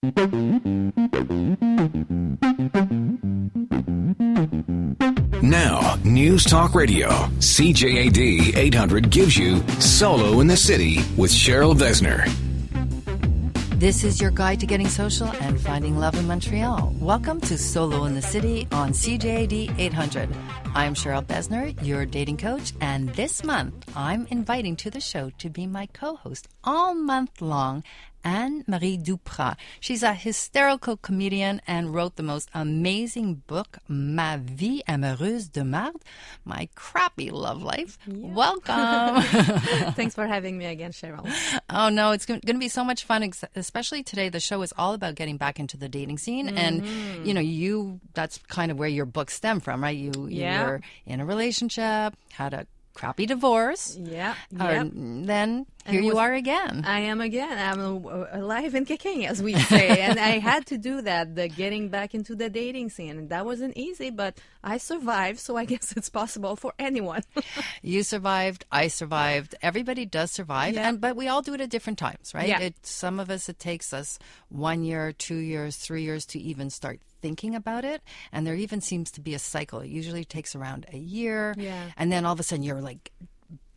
Now, News Talk Radio, CJAD 800 gives you Solo in the City with Cheryl Besner. This is your guide to getting social and finding love in Montreal. Welcome to Solo in the City on CJAD 800. I'm Cheryl Besner, your dating coach, and this month I'm inviting to the show to be my co host all month long Anne Marie Duprat. She's a hysterical comedian and wrote the most amazing book, Ma vie amoureuse de marde, My Crappy Love Life. Yeah. Welcome. Thanks for having me again, Cheryl. Oh, no, it's going to be so much fun, especially today. The show is all about getting back into the dating scene. Mm-hmm. And, you know, you, that's kind of where your book stemmed from, right? You, yeah. you were in a relationship, had a crappy divorce. Yeah. Yep. then here you are again. I am again. I'm alive and kicking, as we say. and I had to do that, the getting back into the dating scene. And that wasn't easy, but I survived. So I guess it's possible for anyone. you survived. I survived. Everybody does survive. Yeah. And But we all do it at different times, right? Yeah. It, some of us, it takes us one year, two years, three years to even start thinking about it. And there even seems to be a cycle. It usually takes around a year. Yeah. And then all of a sudden you're like,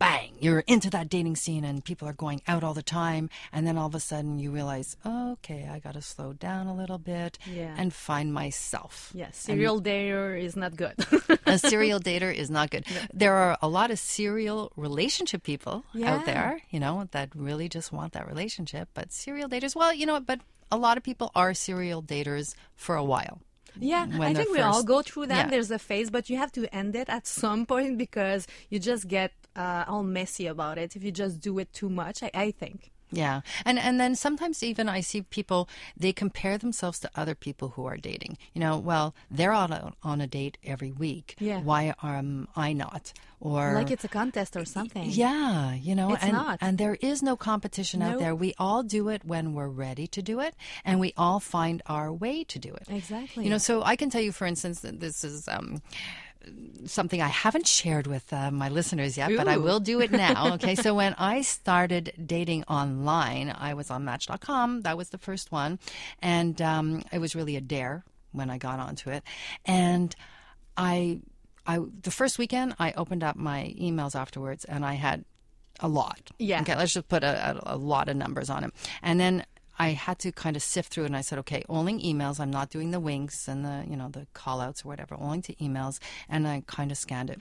bang, you're into that dating scene and people are going out all the time. And then all of a sudden you realize, oh, okay, I got to slow down a little bit yeah. and find myself. Yes, serial and dater is not good. a serial dater is not good. No. There are a lot of serial relationship people yeah. out there, you know, that really just want that relationship. But serial daters, well, you know, but a lot of people are serial daters for a while. Yeah, I think we first, all go through that. Yeah. There's a phase, but you have to end it at some point because you just get uh, all messy about it if you just do it too much. I, I think. Yeah. And and then sometimes even I see people they compare themselves to other people who are dating. You know, well, they're on a, on a date every week. Yeah. Why am I not? Or like it's a contest or something. Yeah, you know, it's and not. and there is no competition no. out there. We all do it when we're ready to do it and we all find our way to do it. Exactly. You know, so I can tell you for instance that this is um something I haven't shared with uh, my listeners yet, Ooh. but I will do it now. Okay. so when I started dating online, I was on Match.com. That was the first one. And um, it was really a dare when I got onto it. And I, I, the first weekend, I opened up my emails afterwards and I had a lot. Yeah. Okay. Let's just put a, a, a lot of numbers on it. And then I had to kind of sift through it and I said, okay, only emails. I'm not doing the winks and the, you know, the call outs or whatever, only to emails. And I kind of scanned it.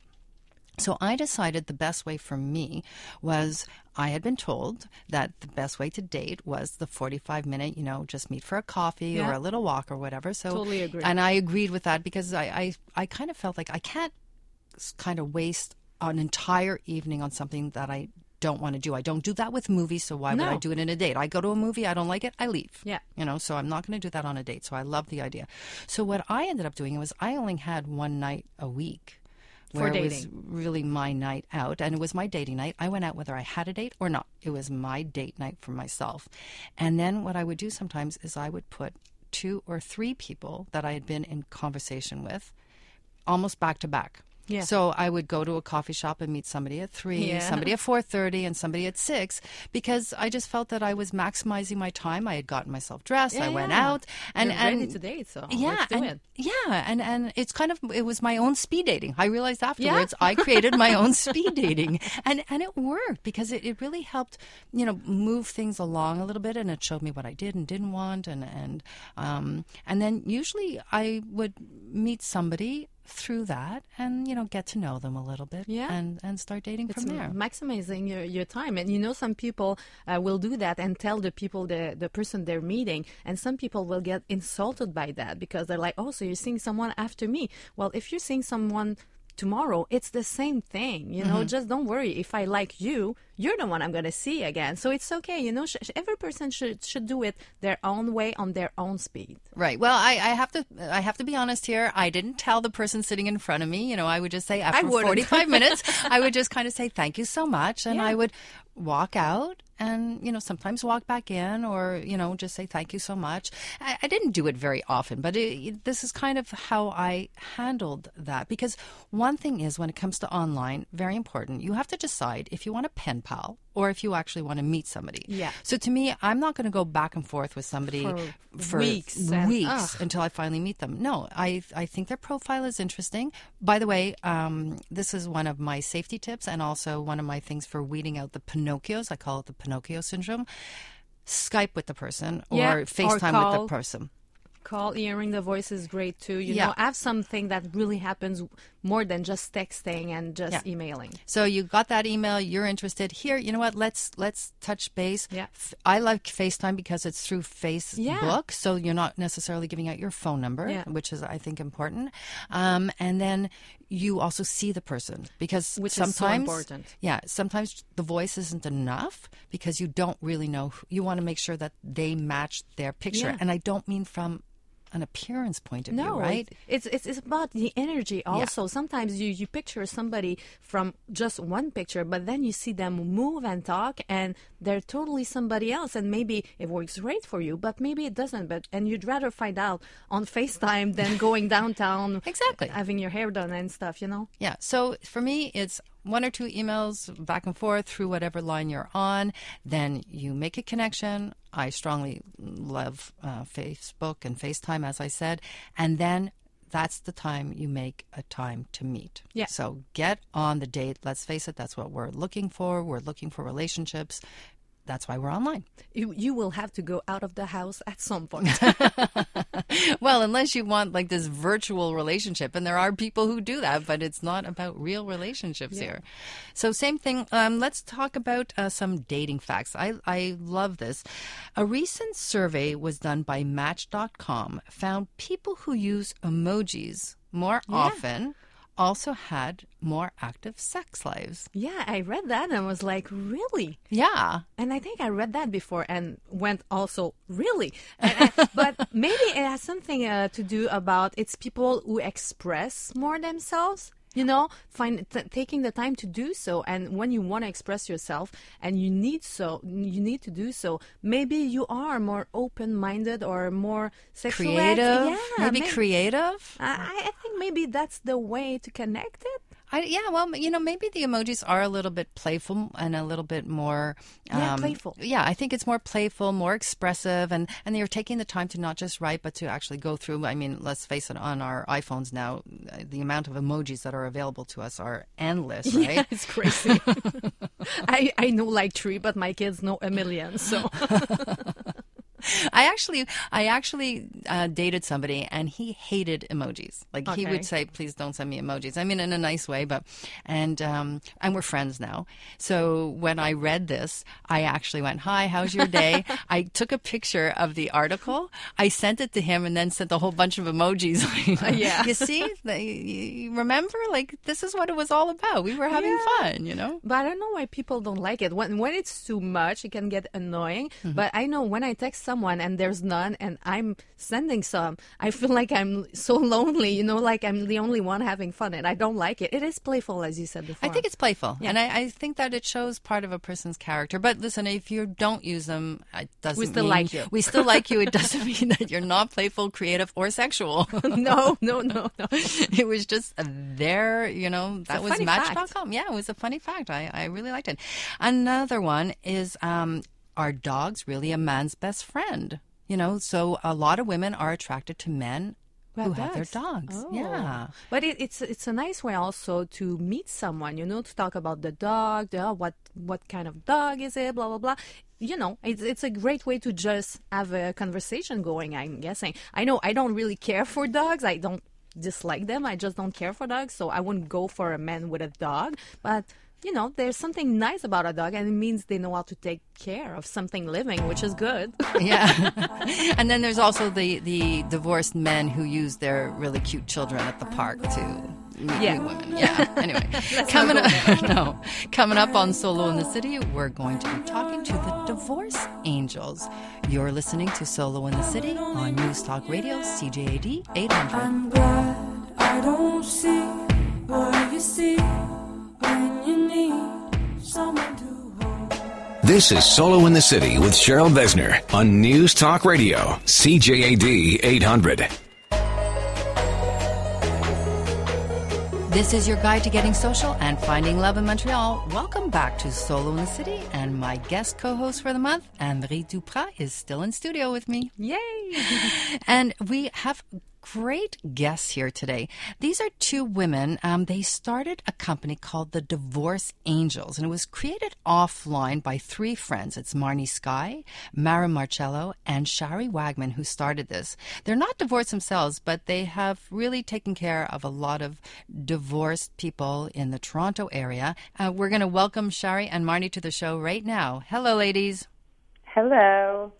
So I decided the best way for me was I had been told that the best way to date was the 45 minute, you know, just meet for a coffee yeah. or a little walk or whatever. So totally agree. And I agreed with that because I, I, I kind of felt like I can't kind of waste an entire evening on something that I don't want to do. I don't do that with movies, so why no. would I do it in a date? I go to a movie, I don't like it, I leave. Yeah. You know, so I'm not going to do that on a date. So I love the idea. So what I ended up doing was I only had one night a week. Where it was really my night out and it was my dating night. I went out whether I had a date or not. It was my date night for myself. And then what I would do sometimes is I would put two or three people that I had been in conversation with almost back to back. Yeah. So I would go to a coffee shop and meet somebody at three, Yeah. somebody at four thirty, and somebody at six, because I just felt that I was maximizing my time. I had gotten myself dressed. I Yeah, went out, and You're and ready to date, so yeah, and, it. yeah, and and it's kind of it was my own speed dating. I realized afterwards I created my own speed dating, and and it worked because it, it really helped you know move things along a little bit, and it showed me what I did and didn't want, and and um and then usually I would meet somebody through that and you know get to know them a little bit Yeah. and and start dating It's from there maximizing your, your time. And you know, some people uh, will do that and tell the people, the, the person they're meeting. And some people will get insulted by that because they're like, oh, so you're seeing someone after me. Well, if you're seeing someone tomorrow, it's the same thing. You know, Mm-hmm. just don't worry. If I like you, you're the one I'm going to see again. So it's okay. You know, sh- every person should, should do it their own way on their own speed. right well I, I have to i have to be honest here i didn't tell the person sitting in front of me you know i would just say after wouldn't. 45 minutes i would just kind of say thank you so much and Yeah. i would walk out and you know sometimes walk back in or you know just say thank you so much. I, I didn't do it very often, but it, this is kind of how I handled that because one thing is when it comes to online, very important. You have to decide if you want a pen pal or if you actually want to meet somebody. Yeah. So to me, I'm not going to go back and forth with somebody For for weeks weeks until I finally meet them. No, I I think their profile is interesting. By the way, um, this is one of my safety tips and also one of my things for weeding out the Pinocchios. I call it the Pinocchio syndrome. Skype with the person or Yeah, or FaceTime with the person. Call hearing the voice is great too. You Yeah. know, have something that really happens more than just texting and just Yeah. emailing. So you got that email, you're interested. Here, you know what? Let's let's touch base. Yeah. I like FaceTime because it's through Facebook, Yeah. so you're not necessarily giving out your phone number, Yeah. which is I think important. Um, and then you also see the person because Which so sometimes important. yeah, sometimes the voice isn't enough because you don't really know. who- You want to make sure that they match their picture, Yeah. and I don't mean from an appearance point of No, view, right? It's, it's it's about the energy also. Sometimes you you picture somebody from just one picture, but then you see them move and talk, and they're totally somebody else. And maybe it works great for you, but maybe it doesn't. But and you'd rather find out on Facetime than going downtown, Exactly. having your hair done and stuff. You know. Yeah. So for me, it's one or two emails back and forth through whatever line you're on. Then you make a connection. I strongly love uh, Facebook and FaceTime, as I said. And then that's the time you make a time to meet. Yeah. So get on the date. Let's face it, that's what we're looking for. We're looking for relationships. That's why we're online. You you will have to go out of the house at some point. well, unless you want like this virtual relationship, and there are people who do that, but it's not about real relationships here. So, same thing. Um, let's talk about uh, some dating facts. I I love this. A recent survey was done by Match.com found people who use emojis more often also had more active sex lives. yeah, I read that and was like, really. Yeah. And I think I read that before and went also really. And I- but maybe it has something uh, to do about it's people who express more themselves. You know, find t- taking the time to do so, and when you want to express yourself, and you need so, you need to do so. Maybe you are more open-minded or more sexual. Creative. Yeah, maybe may- creative. I, I think maybe that's the way to connect it. I, yeah, well, you know, maybe the emojis are a little bit playful and a little bit more. Yeah, um, playful. Yeah, I think it's more playful, more expressive, and and they're taking the time to not just write, but to actually go through. I mean, let's face it, on our iPhones now, uh, the amount of emojis that are available to us are endless, right? Yeah, it's crazy. I I know like three, but my kids know a million. So I actually, I actually uh, dated somebody, and he hated emojis. Like he would say, "Please don't send me emojis." I mean, in a nice way, but and um, and we're friends now. So when I read this, I actually went, "Hi, how's your day?" I took a picture of the article. I sent it to him, and then sent a whole bunch of emojis. yeah. you see, you remember, like this is what it was all about. We were having Yeah. fun, you know. But I don't know why people don't like it. When when it's too much, it can get annoying. Mm-hmm. But I know when I text someone and there's none, and I'm sending some, I feel like I'm so lonely. You know, like I'm the only one having fun, and I don't like it. It is playful, as you said before. I think it's playful, Yeah. and I, I think that it shows part of a person's character. But listen, if you don't use them, it doesn't. we still mean- like you. We still like you. It doesn't mean that you're not playful, creative, or sexual. no, no, no, no. it was just there. You know, that a was. Match.com. Yeah, it was a funny fact. I, I really liked it. Another one is, um, are dogs really a man's best friend? You know, so a lot of women are attracted to men who have their dogs. Oh. Yeah. But it, it's it's a nice way also to meet someone, you know, to talk about the dog, the, oh, what what kind of dog is it, blah blah blah. You know, it's it's a great way to just have a conversation going. I'm guessing. I know I don't really care for dogs. I don't dislike them. I just don't care for dogs, so I wouldn't go for a man with a dog. But you know, there's something nice about a dog, and it means they know how to take care of something living, which is good. Yeah. and then there's also the, the divorced men who use their really cute children at the park to meet Yeah. new women. Yeah. Anyway, coming up, no, coming up on Solo in the City, we're going to be talking to the Divorce Angels. You're listening to Solo in the City on News Talk Radio, CJAD 800. I'm glad I don't see what you see when you need someone to hold. This is Solo in the City with Cheryl Besner on News Talk Radio, CJAD 800. This is your guide to getting social and finding love in Montreal. Welcome back to Solo in the City, and my guest co-host for the month, Anne-Marie Duprat, is still in studio with me. Yay! and we have great guests here today. These are two women. Um, they started a company called the Divorce Angels, and it was created offline by three friends. It's Marnie Sky, Mara Marcello, and Shari Wagman who started this. They're not divorced themselves, but they have really taken care of a lot of divorced people in the Toronto area. Uh, we're going to welcome Shari and Marnie to the show right now. Hello, ladies. Hello.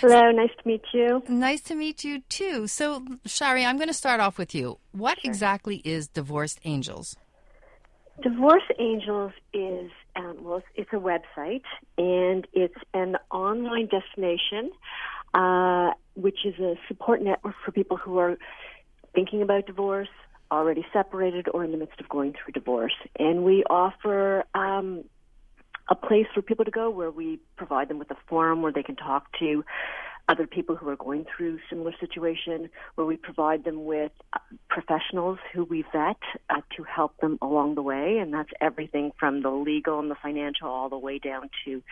Hello, nice to meet you. Nice to meet you too. So, Shari, I'm going to start off with you. What sure. exactly is Divorced Angels? Divorce Angels is um, well, it's a website and it's an online destination, uh, which is a support network for people who are thinking about divorce, already separated, or in the midst of going through divorce. And we offer um, a place for people to go where we provide them with a forum where they can talk to other people who are going through similar situation, where we provide them with uh, professionals who we vet uh, to help them along the way, and that's everything from the legal and the financial all the way down to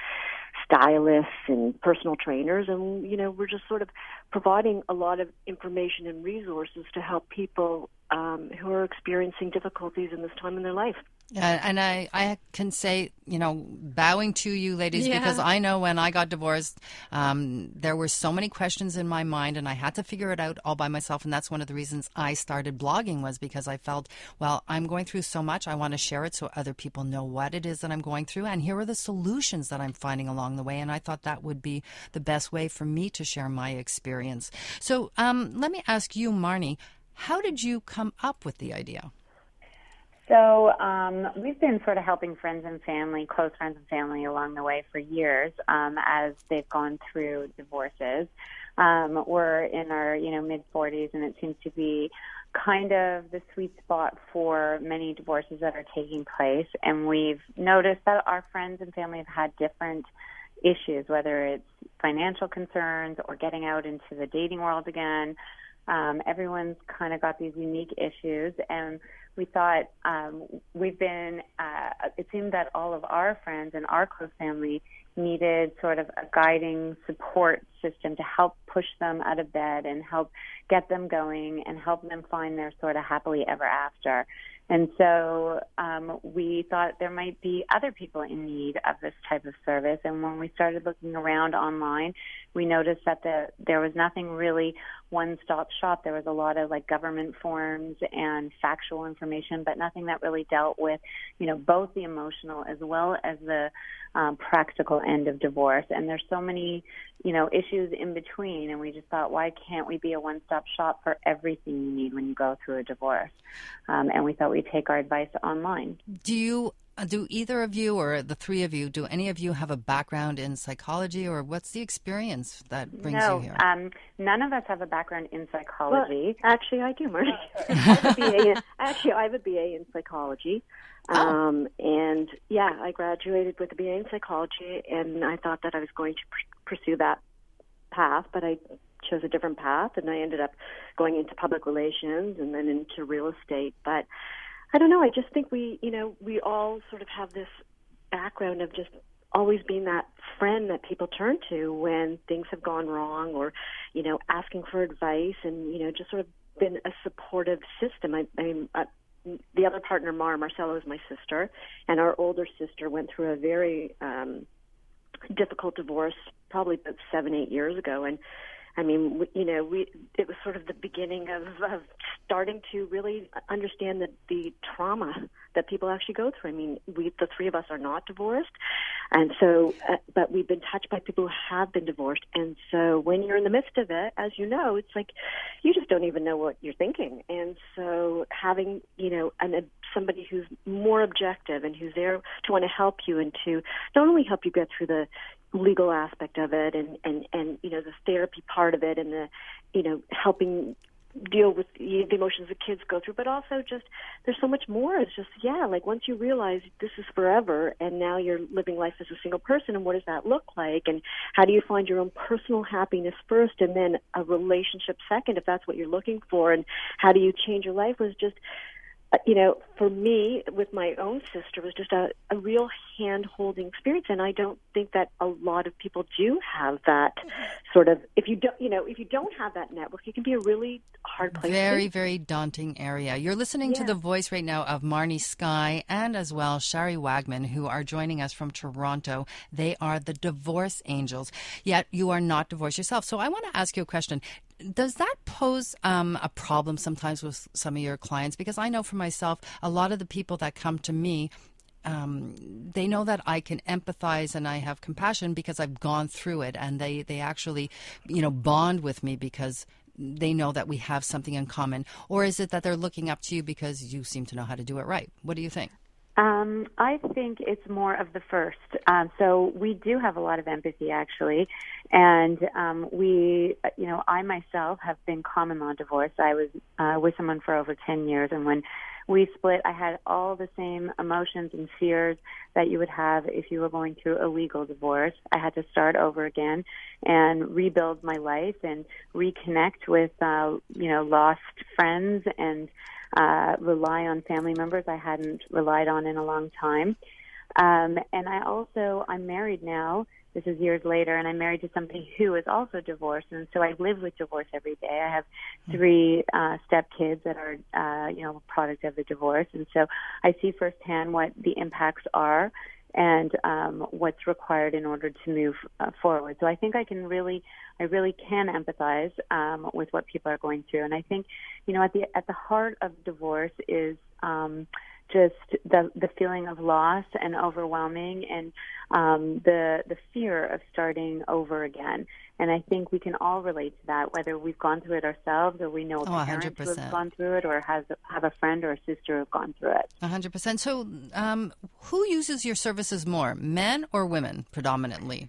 stylists and personal trainers. And you know we're just sort of providing a lot of information and resources to help people um, who are experiencing difficulties in this time in their life yeah, and I, I can say, you know, bowing to you, ladies, yeah. because I know when I got divorced, um, there were so many questions in my mind, and I had to figure it out all by myself. And that's one of the reasons I started blogging was because I felt, well, I'm going through so much, I want to share it so other people know what it is that I'm going through, and here are the solutions that I'm finding along the way. And I thought that would be the best way for me to share my experience. So, um, let me ask you, Marnie, how did you come up with the idea? So um, we've been sort of helping friends and family, close friends and family along the way for years um, as they've gone through divorces. Um, we're in our you know mid 40s, and it seems to be kind of the sweet spot for many divorces that are taking place. And we've noticed that our friends and family have had different issues, whether it's financial concerns or getting out into the dating world again. Um, everyone's kind of got these unique issues, and we thought um, we've been. Uh, it seemed that all of our friends and our close family needed sort of a guiding support system to help push them out of bed and help get them going and help them find their sort of happily ever after. And so um, we thought there might be other people in need of this type of service. And when we started looking around online, we noticed that the, there was nothing really one-stop shop. There was a lot of like government forms and factual information, but nothing that really dealt with, you know, both the emotional as well as the um, practical end of divorce. And there's so many, you know, issues in between. And we just thought, why can't we be a one-stop shop for everything you need when you go through a divorce? Um, and we thought we'd take our advice online. Do you? Uh, do either of you or the three of you, do any of you have a background in psychology or what's the experience that brings no, you here? Um, none of us have a background in psychology. Well, actually, I do, Marty. I have a BA in, actually, I have a BA in psychology. Oh. Um, and yeah, I graduated with a BA in psychology, and I thought that I was going to pr- pursue that path, but I chose a different path, and I ended up going into public relations and then into real estate. But I don't know. I just think we, you know, we all sort of have this background of just always being that friend that people turn to when things have gone wrong or, you know, asking for advice and, you know, just sort of been a supportive system. I, I mean, uh, the other partner, Mara Marcello, is my sister, and our older sister went through a very um, difficult divorce probably about seven, eight years ago, and I mean, we, you know, we it was sort of the beginning of, of starting to really understand the the trauma that people actually go through. I mean, we the three of us are not divorced, and so, uh, but we've been touched by people who have been divorced, and so when you're in the midst of it, as you know, it's like you just don't even know what you're thinking, and so having you know an, somebody who's more objective and who's there to want to help you and to not only help you get through the legal aspect of it and and and you know the therapy part of it and the you know helping deal with the emotions that kids go through, but also just there's so much more. It's just yeah, like once you realize this is forever, and now you're living life as a single person, and what does that look like, and how do you find your own personal happiness first, and then a relationship second, if that's what you're looking for, and how do you change your life was just Uh, you know, for me, with my own sister, was just a, a real hand holding experience. And I don't think that a lot of people do have that sort of, if you don't, you know, if you don't have that network, it can be a really hard place. Very, very daunting area. You're listening yeah. to the voice right now of Marnie Sky and as well Shari Wagman, who are joining us from Toronto. They are the divorce angels, yet you are not divorced yourself. So I want to ask you a question does that pose um, a problem sometimes with some of your clients? Because I know for myself, a lot of the people that come to me, um, they know that I can empathize and I have compassion because I've gone through it, and they they actually, you know, bond with me because they know that we have something in common. Or is it that they're looking up to you because you seem to know how to do it right? What do you think? Um, I think it's more of the first. Um, so we do have a lot of empathy, actually, and um, we, you know, I myself have been common law divorced. I was uh, with someone for over ten years, and when we split, I had all the same emotions and fears that you would have if you were going through a legal divorce. I had to start over again and rebuild my life and reconnect with, uh, you know, lost friends and uh, rely on family members I hadn't relied on in a long time. Um, and I also, I'm married now. This is years later, and I'm married to somebody who is also divorced, and so I live with divorce every day. I have three uh, step kids that are, uh, you know, a product of the divorce, and so I see firsthand what the impacts are and um, what's required in order to move uh, forward. So I think I can really, I really can empathize um, with what people are going through. And I think, you know, at the at the heart of divorce is um, just the the feeling of loss and overwhelming, and um, the the fear of starting over again. And I think we can all relate to that, whether we've gone through it ourselves or we know a oh, parent who has gone through it or has have a friend or a sister who've gone through it. hundred percent. So, um, who uses your services more, men or women, predominantly?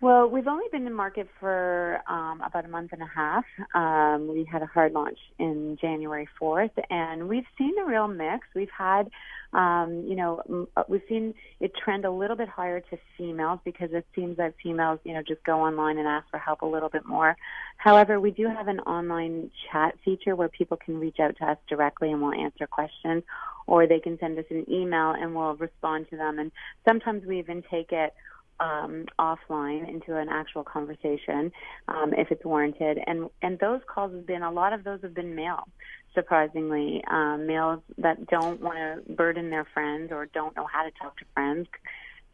Well, we've only been in market for um, about a month and a half. Um, we had a hard launch in January 4th, and we've seen a real mix. We've had, um, you know, uh, we've seen it trend a little bit higher to females because it seems that females, you know, just go online and ask for help a little bit more. However, we do have an online chat feature where people can reach out to us directly and we'll answer questions, or they can send us an email and we'll respond to them. And sometimes we even take it um, offline into an actual conversation um, if it's warranted. And and those calls have been a lot of those have been male, surprisingly, um, males that don't want to burden their friends or don't know how to talk to friends.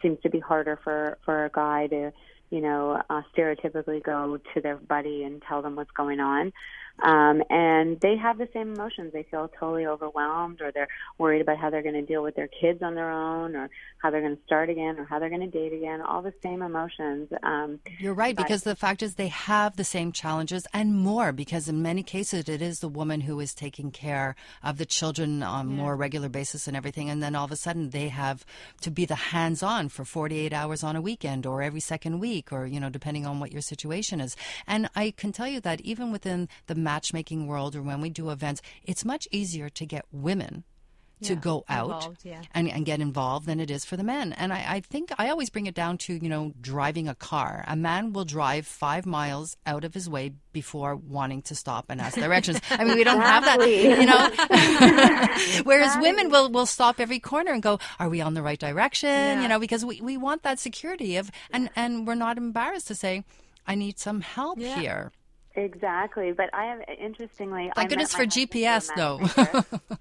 Seems to be harder for for a guy to you know uh, stereotypically go to their buddy and tell them what's going on. Um, and they have the same emotions. They feel totally overwhelmed, or they're worried about how they're going to deal with their kids on their own, or how they're going to start again, or how they're going to date again. All the same emotions. Um, You're right, because the fact is they have the same challenges and more. Because in many cases, it is the woman who is taking care of the children on a yeah. more regular basis and everything, and then all of a sudden they have to be the hands-on for 48 hours on a weekend, or every second week, or you know, depending on what your situation is. And I can tell you that even within the matchmaking world or when we do events, it's much easier to get women to yeah, go out yeah. and, and get involved than it is for the men. And I, I think I always bring it down to, you know, driving a car. A man will drive five miles out of his way before wanting to stop and ask directions. I mean, we don't have that, you know. Whereas women will, will stop every corner and go, are we on the right direction? Yeah. You know, because we, we want that security of, and, and we're not embarrassed to say, I need some help here. Exactly, but I have interestingly. Thank goodness for GPS, though.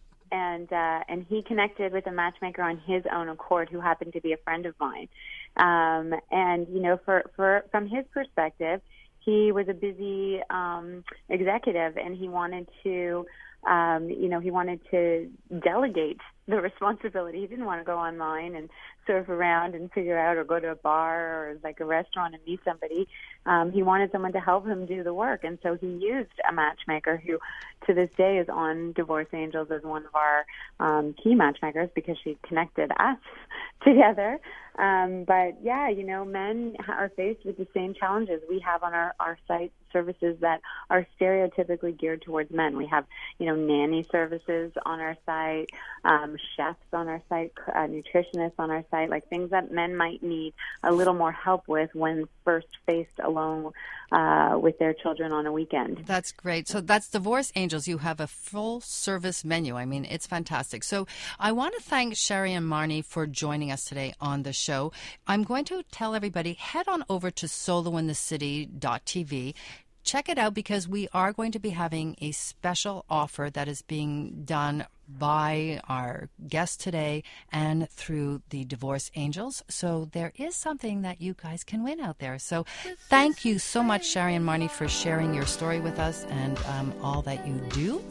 and uh, and he connected with a matchmaker on his own accord, who happened to be a friend of mine. Um, and you know, for for from his perspective, he was a busy um, executive, and he wanted to um, you know, he wanted to delegate the responsibility. He didn't want to go online and surf around and figure out or go to a bar or like a restaurant and meet somebody. Um, he wanted someone to help him do the work. And so he used a matchmaker who to this day is on Divorce Angels as one of our um, key matchmakers because she connected us together. Um, but yeah, you know, men are faced with the same challenges we have on our, our site services that are stereotypically geared towards men. We have, you know, nanny services on our site, um, chefs on our site, uh, nutritionists on our site, like things that men might need a little more help with when first faced alone uh, with their children on a weekend. That's great. So that's Divorce Angels. You have a full service menu. I mean, it's fantastic. So I want to thank Sherry and Marnie for joining us today on the show. I'm going to tell everybody head on over to solointhecity.tv check it out because we are going to be having a special offer that is being done by our guest today and through the Divorce Angels. So there is something that you guys can win out there. So thank you so much, Sherry and Marnie, for sharing your story with us and um, all that you do.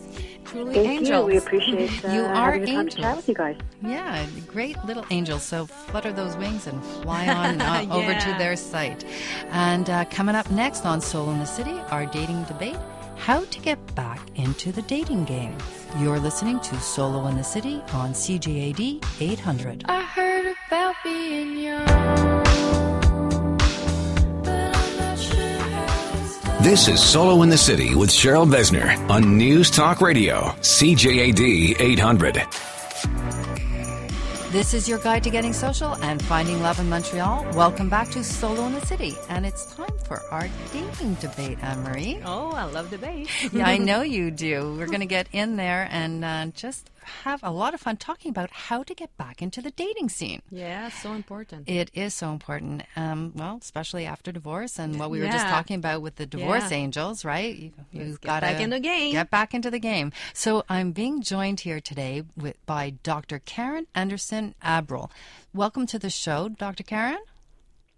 Truly Thank angels. you. We appreciate uh, You are the time angels. with you guys. Yeah, great little angels. So flutter those wings and fly on uh, over to their site. And uh, coming up next on Solo in the City, our dating debate how to get back into the dating game. You're listening to Solo in the City on CJAD 800. I heard about being young, but I'm sure how it started. This is Solo in the City with Cheryl Besner on News Talk Radio, CJAD 800. This is your guide to getting social and finding love in Montreal. Welcome back to Solo in the City. And it's time for our dating debate, Anne Marie. Oh, I love debate. yeah, I know you do. We're going to get in there and uh, just have a lot of fun talking about how to get back into the dating scene. yeah, so important. It is so important. Um, well, especially after divorce and what we were just talking about with the divorce Yeah. angels, right? You, you've got back in the game. Get back into the game. So I'm being joined here today with, by Dr. Karen Anderson Abril. Welcome to the show, Dr. Karen.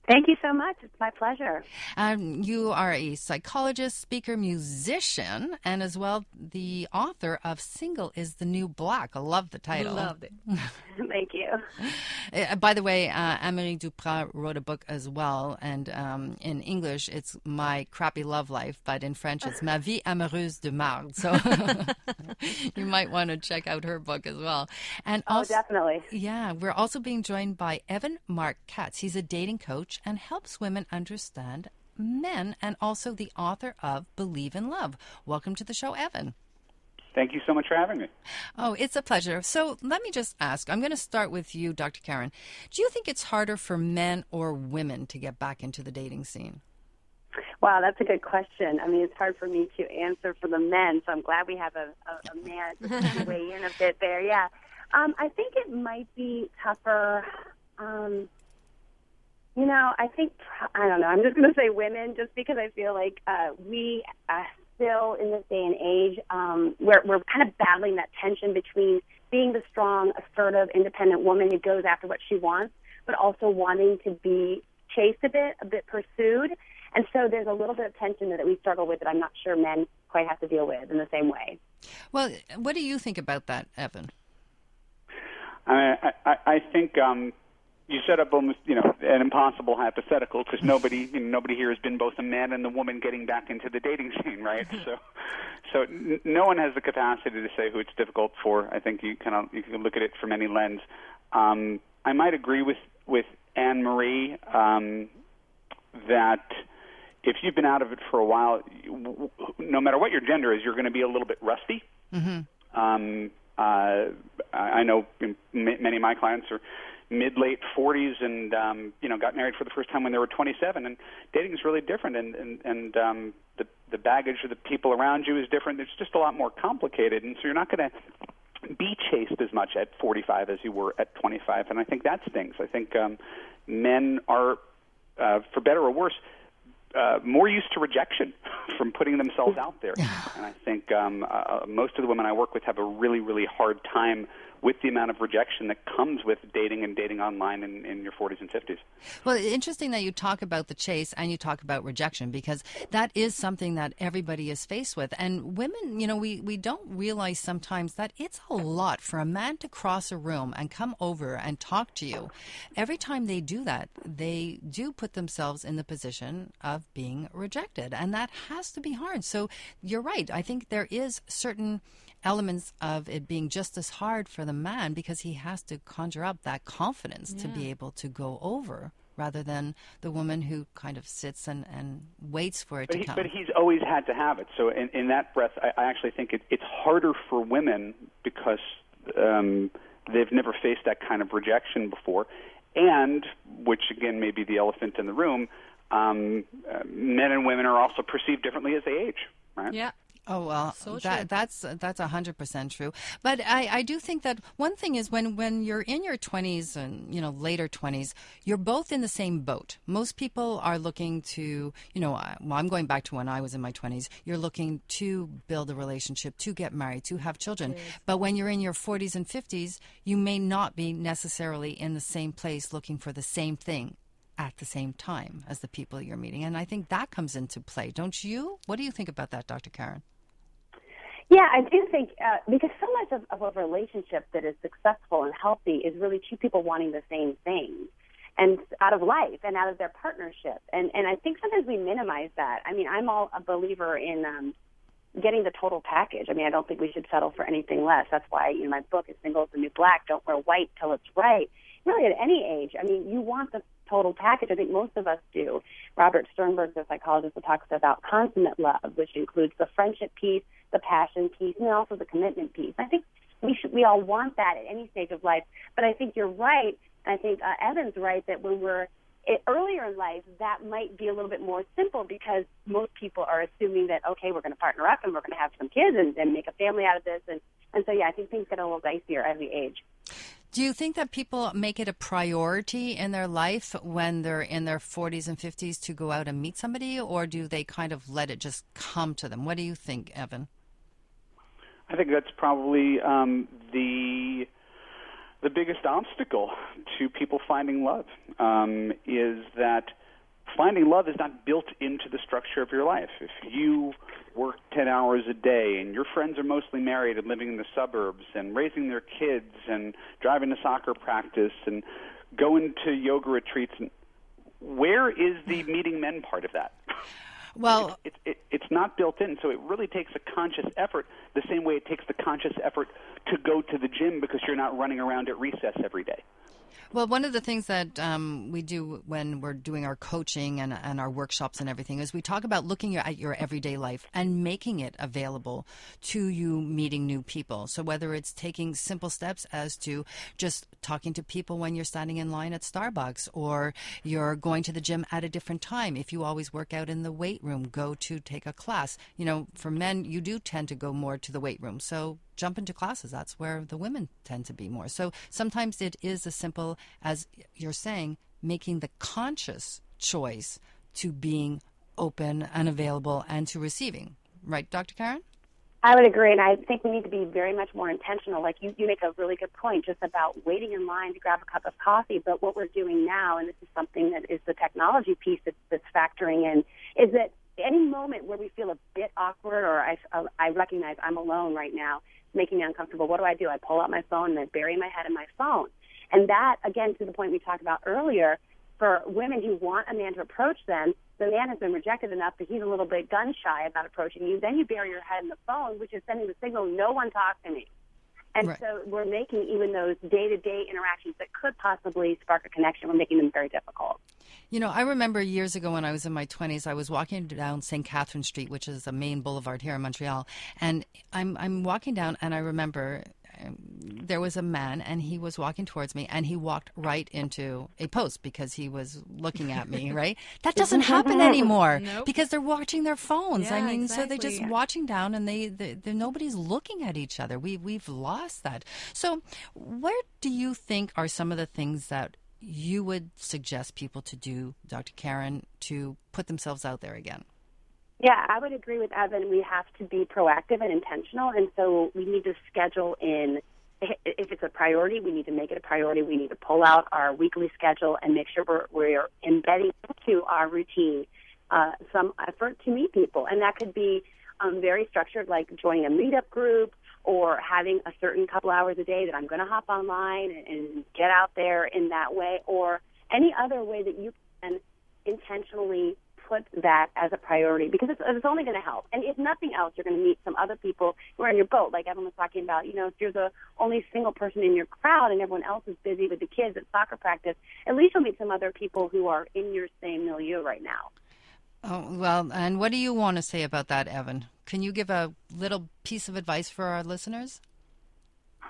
Thank you so much. It's my pleasure. Um, you are a psychologist, speaker, musician, and as well the author of Single is the New Black. I love the title. Loved it. Thank you. Uh, by the way, uh, Anne-Marie Duprat wrote a book as well, and um, in English it's My Crappy Love Life, but in French it's Ma Vie Amoureuse de Marde. So you might want to check out her book as well. And Oh, also, definitely. yeah, we're also being joined by Evan Marc Katz. He's a dating coach and helps women understand men, and also the author of Believe in Love. Welcome to the show, Evan. Thank you so much for having me. Oh, it's a pleasure. So let me just ask I'm going to start with you, Dr. Karen. Do you think it's harder for men or women to get back into the dating scene? Wow, that's a good question. I mean, it's hard for me to answer for the men, so I'm glad we have a, a, a man to weigh in a bit there. Yeah, um, I think it might be tougher. Um, you know, I think I don't know. I'm just going to say women, just because I feel like uh, we uh, still in this day and age, um, we're we're kind of battling that tension between being the strong, assertive, independent woman who goes after what she wants, but also wanting to be chased a bit, a bit pursued. And so there's a little bit of tension that we struggle with that I'm not sure men quite have to deal with in the same way. Well, what do you think about that, Evan? I, I, I think um, you set up almost you know an impossible hypothetical because nobody you know, nobody here has been both a man and a woman getting back into the dating scene, right? so, so n- no one has the capacity to say who it's difficult for. I think you kind of you can look at it from any lens. Um, I might agree with with Anne Marie um, that if you've been out of it for a while, no matter what your gender is, you're going to be a little bit rusty. Um, uh, I I know many of my clients are mid late 40s and um, you know got married for the first time when they were 27, and dating is really different, and and, and um, the the baggage of the people around you is different. It's just a lot more complicated, and so you're not going to be chased as much at 45 as you were at 25, and I think that stings. I think um, men are, uh, for better or worse, uh, more used to rejection from putting themselves out there. and I think um, uh, most of the women I work with have a really, really hard time with the amount of rejection that comes with dating and dating online in, in your 40s and 50s. Well, interesting that you talk about the chase and you talk about rejection because that is something that everybody is faced with. And women, you know, we, we don't realize sometimes that it's a lot for a man to cross a room and come over and talk to you. Every time they do that, they do put themselves in the position of being rejected. And that has to be hard. So you're right. I think there is certain elements of it being just as hard for the man because he has to conjure up that confidence to be able to go over rather than the woman who kind of sits and, and waits for it But, to he, come. but he's always had to have it. So in, in that breath, I, I actually think it, it's harder for women because um, they've never faced that kind of rejection before, and which again may be the elephant in the room. Um, uh, men and women are also perceived differently as they age, right? Yeah. Oh well, So that, that's that's a hundred percent true. But I, I do think that one thing is when when you're in your twenties and you know later twenties, you're both in the same boat. Most people are looking to you know well, I'm going back to when I was in my twenties. You're looking to build a relationship, to get married, to have children. But when you're in your forties and fifties, you may not be necessarily in the same place looking for the same thing at the same time as the people you're meeting. And I think that comes into play, don't you? What do you think about that, Dr. Karen? Yeah, I do think uh, because so much of, of a relationship that is successful and healthy is really two people wanting the same things, and out of life and out of their partnership. And and I think sometimes we minimize that. I mean, I'm all a believer in um, getting the total package. I mean, I don't think we should settle for anything less. That's why you know my book is "Single is the New Black." Don't wear white till it's right. Really, at any age, I mean, you want the total package. I think most of us do. Robert Sternberg, the psychologist, talks about consummate love, which includes the friendship piece, the passion piece, and also the commitment piece. I think we should we all want that at any stage of life. But I think you're right. I think uh, Evan's right that when we're it, earlier in life, that might be a little bit more simple because most people are assuming that okay, we're going to partner up and we're going to have some kids and, and make a family out of this, and and so yeah, I think things get a little dicier as we age. Do you think that people make it a priority in their life when they're in their 40s and 50s to go out and meet somebody, or do they kind of let it just come to them? What do you think, Evan? I think that's probably um, the the biggest obstacle to people finding love um, is that finding love is not built into the structure of your life. If you work 10 hours a day and your friends are mostly married and living in the suburbs and raising their kids and driving to soccer practice and going to yoga retreats, where is the meeting men part of that? Well, it, it, it's not built in, so it really takes a conscious effort, the same way it takes the conscious effort to go to the gym because you're not running around at recess every day. Well, one of the things that um, we do when we're doing our coaching and, and our workshops and everything is we talk about looking at your everyday life and making it available to you meeting new people. So whether it's taking simple steps as to just talking to people when you're standing in line at Starbucks or you're going to the gym at a different time. If you always work out in the weight room, go to take a class. You know, for men, you do tend to go more to the weight room. So jump into classes. That's where the women tend to be more. So sometimes it is as simple as you're saying, making the conscious choice to being open and available and to receiving. Right, Dr. Karen? I would agree, and I think we need to be very much more intentional. Like you, you make a really good point just about waiting in line to grab a cup of coffee. But what we're doing now, and this is something that is the technology piece that's, that's factoring in, is that any moment where we feel a bit awkward or I, I recognize I'm alone right now, making me uncomfortable, what do I do? I pull out my phone and I bury my head in my phone. And that, again, to the point we talked about earlier, for women who want a man to approach them, the man has been rejected enough that he's a little bit gun shy about approaching you. Then you bury your head in the phone, which is sending the signal, no one talk to me. And Right. so we're making even those day to day interactions that could possibly spark a connection, we're making them very difficult. You know, I remember years ago when I was in my 20s, I was walking down St. Catherine Street, which is a main boulevard here in Montreal, and I'm I'm walking down, and I remember um, there was a man, and he was walking towards me, and he walked right into a post because he was looking at me. Right? That doesn't happen anymore Nope. because they're watching their phones. I Yeah, mean, so they're just watching down, and they, they, they nobody's looking at each other. We we've lost that. So, where do you think are some of the things that you would suggest people to do, Dr. Karen, to put themselves out there again? Yeah, I would agree with Evan. We have to be proactive and intentional, and so we need to schedule in. If it's a priority, we need to make it a priority. We need to pull out our weekly schedule and make sure we're, we're embedding into our routine uh, some effort to meet people, and that could be um, very structured, like joining a meetup group or having a certain couple hours a day that I'm going to hop online and, and get out there in that way, or any other way that you can intentionally put that as a priority because it's, it's only going to help. And if nothing else, you're going to meet some other people who are in your boat. Like Evan was talking about, you know, if you're the only single person in your crowd and everyone else is busy with the kids at soccer practice, at least you'll meet some other people who are in your same milieu right now. Oh, well, and what do you want to say about that, Evan? Can you give a little piece of advice for our listeners?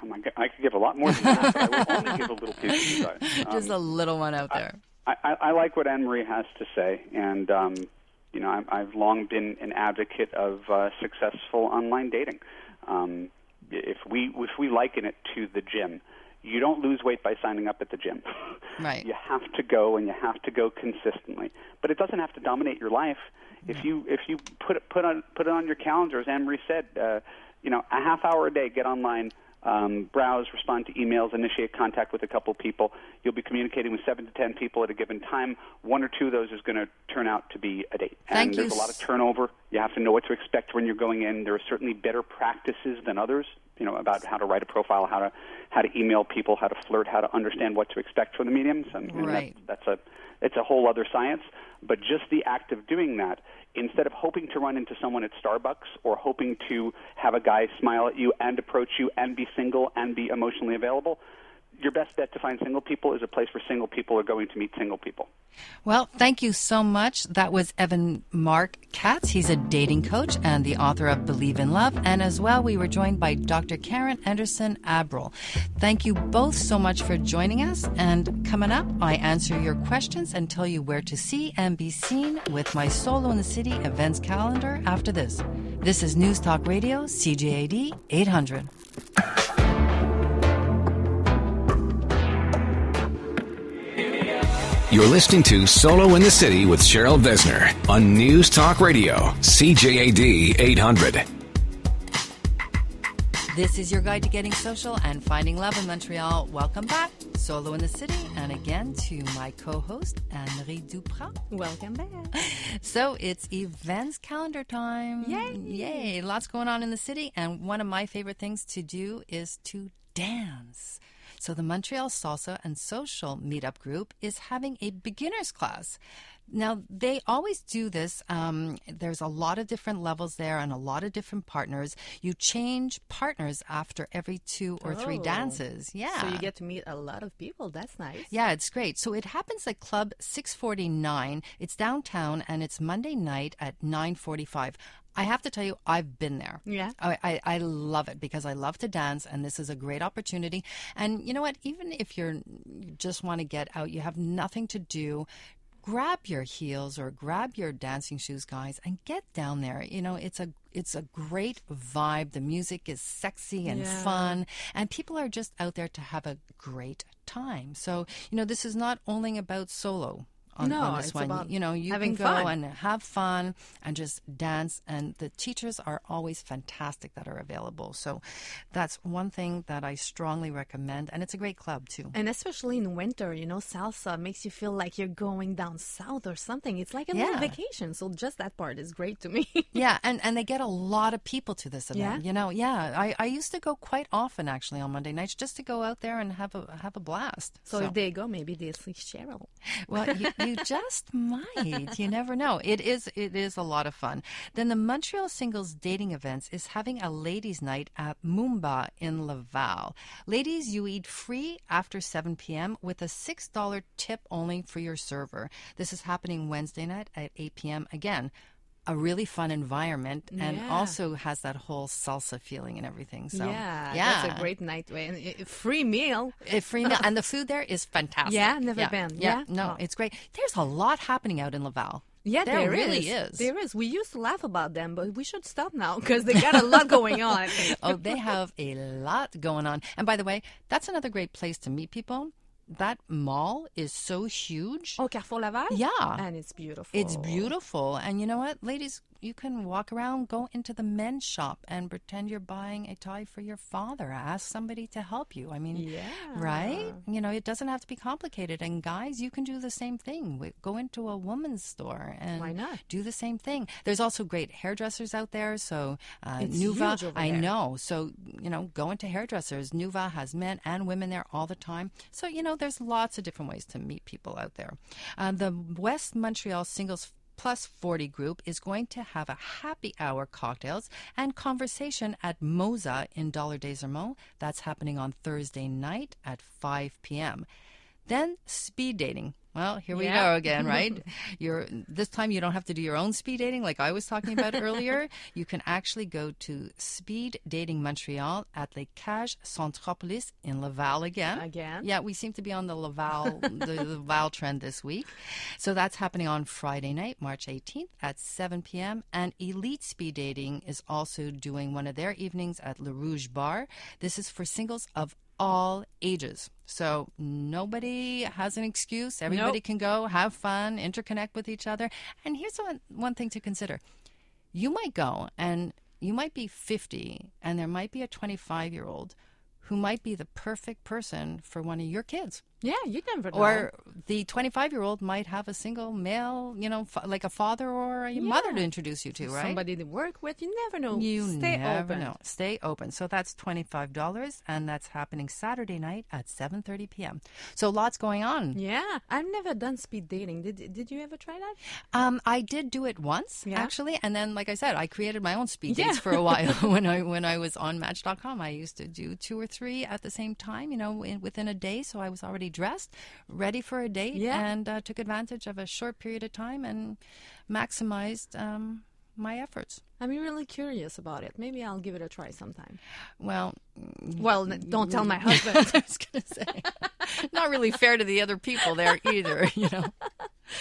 Oh my God, I could give a lot more than that, but I will only give a little piece of advice. Just a little one out there. I, I, I like what Anne Marie has to say, and um, you know, I'm, I've long been an advocate of uh, successful online dating. Um, if we if we liken it to the gym, you don't lose weight by signing up at the gym. Right. You have to go, and you have to go consistently. But it doesn't have to dominate your life. If you if you put it put on put it on your calendar, as Anne Marie said, uh, you know, a half hour a day, get online, um, browse, respond to emails, initiate contact with a couple people. You'll be communicating with seven to ten people at a given time. One or two of those is going to turn out to be a date. And Thank you there's a lot of turnover. You have to know what to expect when you're going in. There are certainly better practices than others. You know about how to write a profile, how to how to email people, how to flirt, how to understand what to expect from the mediums. And, and Right. that's, that's a it's a whole other science. But just the act of doing that, instead of hoping to run into someone at Starbucks or hoping to have a guy smile at you and approach you and be single and be emotionally available, your best bet to find single people is a place where single people are going to meet single people. Well, thank you so much. That was Evan Marc Katz. He's a dating coach and the author of Believe in Love. And as well, we were joined by Dr. Karen Anderson Abril. Thank you both so much for joining us. And coming up, I answer your questions and tell you where to see and be seen with my Solo in the City events calendar after this. This is News Talk Radio, CJAD 800. You're listening to Solo in the City with Cheryl Vesner on News Talk Radio, CJAD 800. This is your guide to getting social and finding love in Montreal. Welcome back, Solo in the City, and again to my co-host Anne-Marie Duprat. Welcome back. So it's events calendar time. Yay! Yay! Lots going on in the city, and one of my favorite things to do is to dance. So the Montreal Salsa and Social Meetup Group is having a beginners class. Now, they always do this. Um, there's a lot of different levels there and a lot of different partners. You change partners after every two or three Oh. dances. Yeah. So you get to meet a lot of people. That's nice. Yeah, it's great. So it happens at Club 649. It's downtown and it's Monday night at 9:45. I have to tell you, I've been there. Yeah. I, I, I love it because I love to dance, and this is a great opportunity. And you know what? Even if you're you just want to get out, you have nothing to do. Grab your heels or grab your dancing shoes, guys, and get down there. You know, it's a it's a great vibe. The music is sexy and Yeah. fun, and people are just out there to have a great time. So, you know, this is not only about solo. On, No, on this it's one, about you know, you can go fun. and have fun and just dance. And the teachers are always fantastic that are available. So that's one thing that I strongly recommend. And it's a great club, too. And especially in winter, you know, salsa makes you feel like you're going down south or something. It's like a little vacation. So just that part is great to me. yeah, and, and they get a lot of people to this event. Yeah? You know, yeah. I, I used to go quite often actually on Monday nights just to go out there and have a have a blast. so, if they go, maybe they'll see Cheryl. Well, you, you just might. You never know. It is it is a lot of fun. Then the Montreal Singles Dating Events is having a ladies' night at Moomba in Laval. Ladies, you eat free after 7 p.m. with a six dollar tip only for your server. This is happening Wednesday night at 8 p.m. Again. A really fun environment and Yeah. also has that whole salsa feeling and everything. So yeah, yeah, that's a great night. Eh, and a free meal. a free meal, and the food there is fantastic. Yeah, never been. Yeah? no, Oh. it's great. There's a lot happening out in Laval. Yeah, there, there really is. There is. We used to laugh about them, but we should stop now because they got a lot going on. oh, they have a lot going on. And by the way, that's another great place to meet people. That mall is so huge. Oh, Carrefour Laval? Yeah. And it's beautiful. It's beautiful. And you know what, ladies? You can walk around, go into the men's shop, and pretend you're buying a tie for your father. Ask somebody to help you. I mean, Yeah. right? You know, it doesn't have to be complicated. And guys, you can do the same thing. Go into a woman's store and Why not? do the same thing. There's also great hairdressers out there. So, uh, It's Nuva, I know. So, you know, go into hairdressers. Nuva has men and women there all the time. So, you know, there's lots of different ways to meet people out there. Uh, the West Montreal Singles plus 40 group is going to have a happy hour cocktails and conversation at Moza in Dollard-des-Ormeaux. That's happening on Thursday night at 5 p.m. Then speed dating. Well, here we Yeah. go again, right? You're this time you don't have to do your own speed dating like I was talking about earlier. You can actually go to Speed Dating Montreal at Les Cages Centropolis in Laval again. Again? Yeah, we seem to be on the Laval the Laval trend this week. So that's happening on Friday night, March 18th at 7 p.m. And Elite Speed Dating is also doing one of their evenings at Le Rouge Bar. This is for singles of all ages. So nobody has an excuse. Everybody Nope. can go, have fun, interconnect with each other. And here's one, one thing to consider. You might go and you might be 50 and there might be a 25 year old who might be the perfect person for one of your kids. Yeah, you never know. Or the 25 year old might have a single male, you know, fa- like a father or a mother to introduce you to, right? somebody to work with. You never know. You Stay never open. know. Stay open. So that's twenty-five dollars, and that's happening Saturday night at seven thirty p.m. So lots going on. Yeah, I've never done speed dating. Did Did you ever try that? Um, I did do it once Yeah. actually, and then, like I said, I created my own speed Yeah. dates for a while when I when I was on Match.com. I used to do two or three at the same time, you know, in, within a day. So I was already dressed, ready for a date, Yeah. and uh, took advantage of a short period of time and maximized um, my efforts. I'm really curious about it. Maybe I'll give it a try sometime. Well, Well, n- don't tell my husband. I was going to say, not really fair to the other people there either, you know.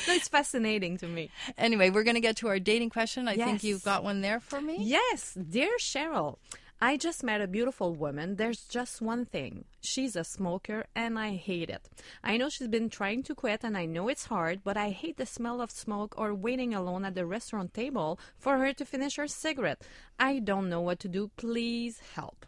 it's fascinating to me. Anyway, we're going to get to our dating question. I think you've got one there for me. Yes, dear Cheryl, I just met a beautiful woman. There's just one thing. She's a smoker and I hate it. I know she's been trying to quit and I know it's hard, but I hate the smell of smoke or waiting alone at the restaurant table for her to finish her cigarette. I don't know what to do. Please help.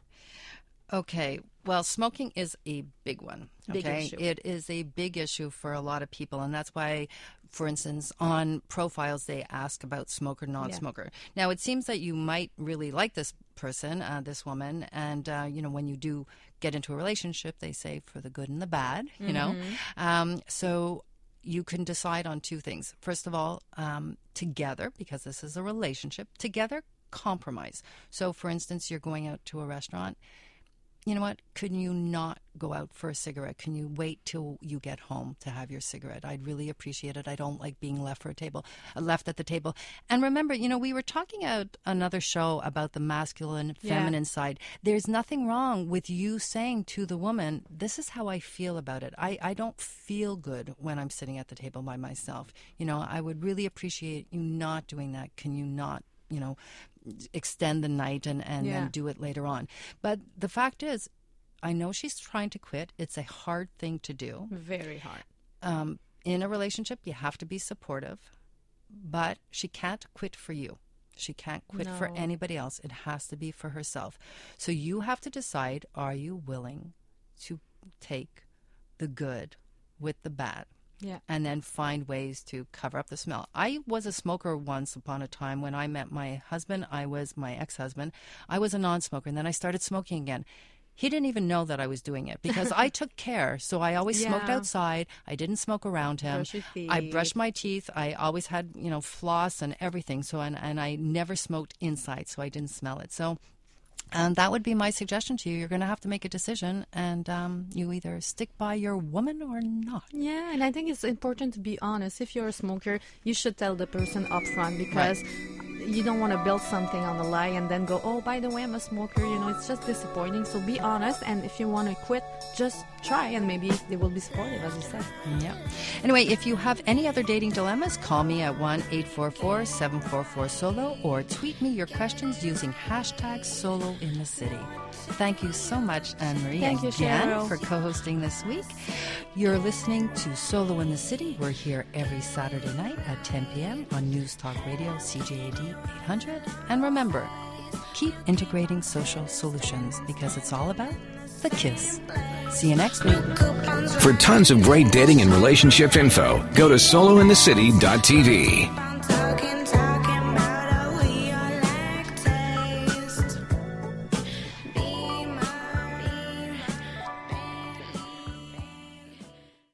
Okay. Well, smoking is a big one. Big Okay. issue. It is a big issue for a lot of people. And that's why, for instance, on profiles, they ask about smoker, non smoker. Now, it seems that you might really like this person, uh, this woman. And, uh, you know, when you do get into a relationship, they say for the good and the bad, you know. Um, so you can decide on two things. First of all, um, together, because this is a relationship, together compromise. So, for instance, you're going out to a restaurant you know what? Can you not go out for a cigarette? Can you wait till you get home to have your cigarette? I'd really appreciate it. I don't like being left for a table, uh, left at the table. And remember, you know, we were talking at another show about the masculine, Yeah. feminine side. There's nothing wrong with you saying to the woman, "This is how I feel about it. I I don't feel good when I'm sitting at the table by myself. You know, I would really appreciate you not doing that. Can you not, you know?" Extend the night and, and Yeah. then do it later on. But the fact is, I know she's trying to quit. It's a hard thing to do. Very hard. Um, in a relationship, you have to be supportive, but she can't quit for you. She can't quit for anybody else. It has to be for herself. So you have to decide are you willing to take the good with the bad? Yeah. and then find ways to cover up the smell. I was a smoker once upon a time when I met my husband. I was my ex husband. I was a non smoker, and then I started smoking again. He didn't even know that I was doing it because I took care. So I always smoked outside. I didn't smoke around him. Brush I brushed my teeth. I always had, you know, floss and everything. So and, and I never smoked inside, so I didn't smell it. So and that would be my suggestion to you. You're going to have to make a decision, and um, you either stick by your woman or not. Yeah, and I think it's important to be honest. If you're a smoker, you should tell the person up front because you don't want to build something on the lie and then go, oh, by the way, I'm a smoker. You know, it's just disappointing. So be honest, and if you want to quit, just try, and maybe they will be supportive, as you said. Yeah. Anyway, if you have any other dating dilemmas, call me at 1 844 744 Solo or tweet me your questions using hashtag Solo in the City. Thank you so much, Anne Marie, Thank you, again Cheryl. for co hosting this week. You're listening to Solo in the City. We're here every Saturday night at 10 p.m. on News Talk Radio, CJAD 800. And remember, keep integrating social solutions because it's all about the kiss. See you next week. For tons of great dating and relationship info, go to solointhecity.tv.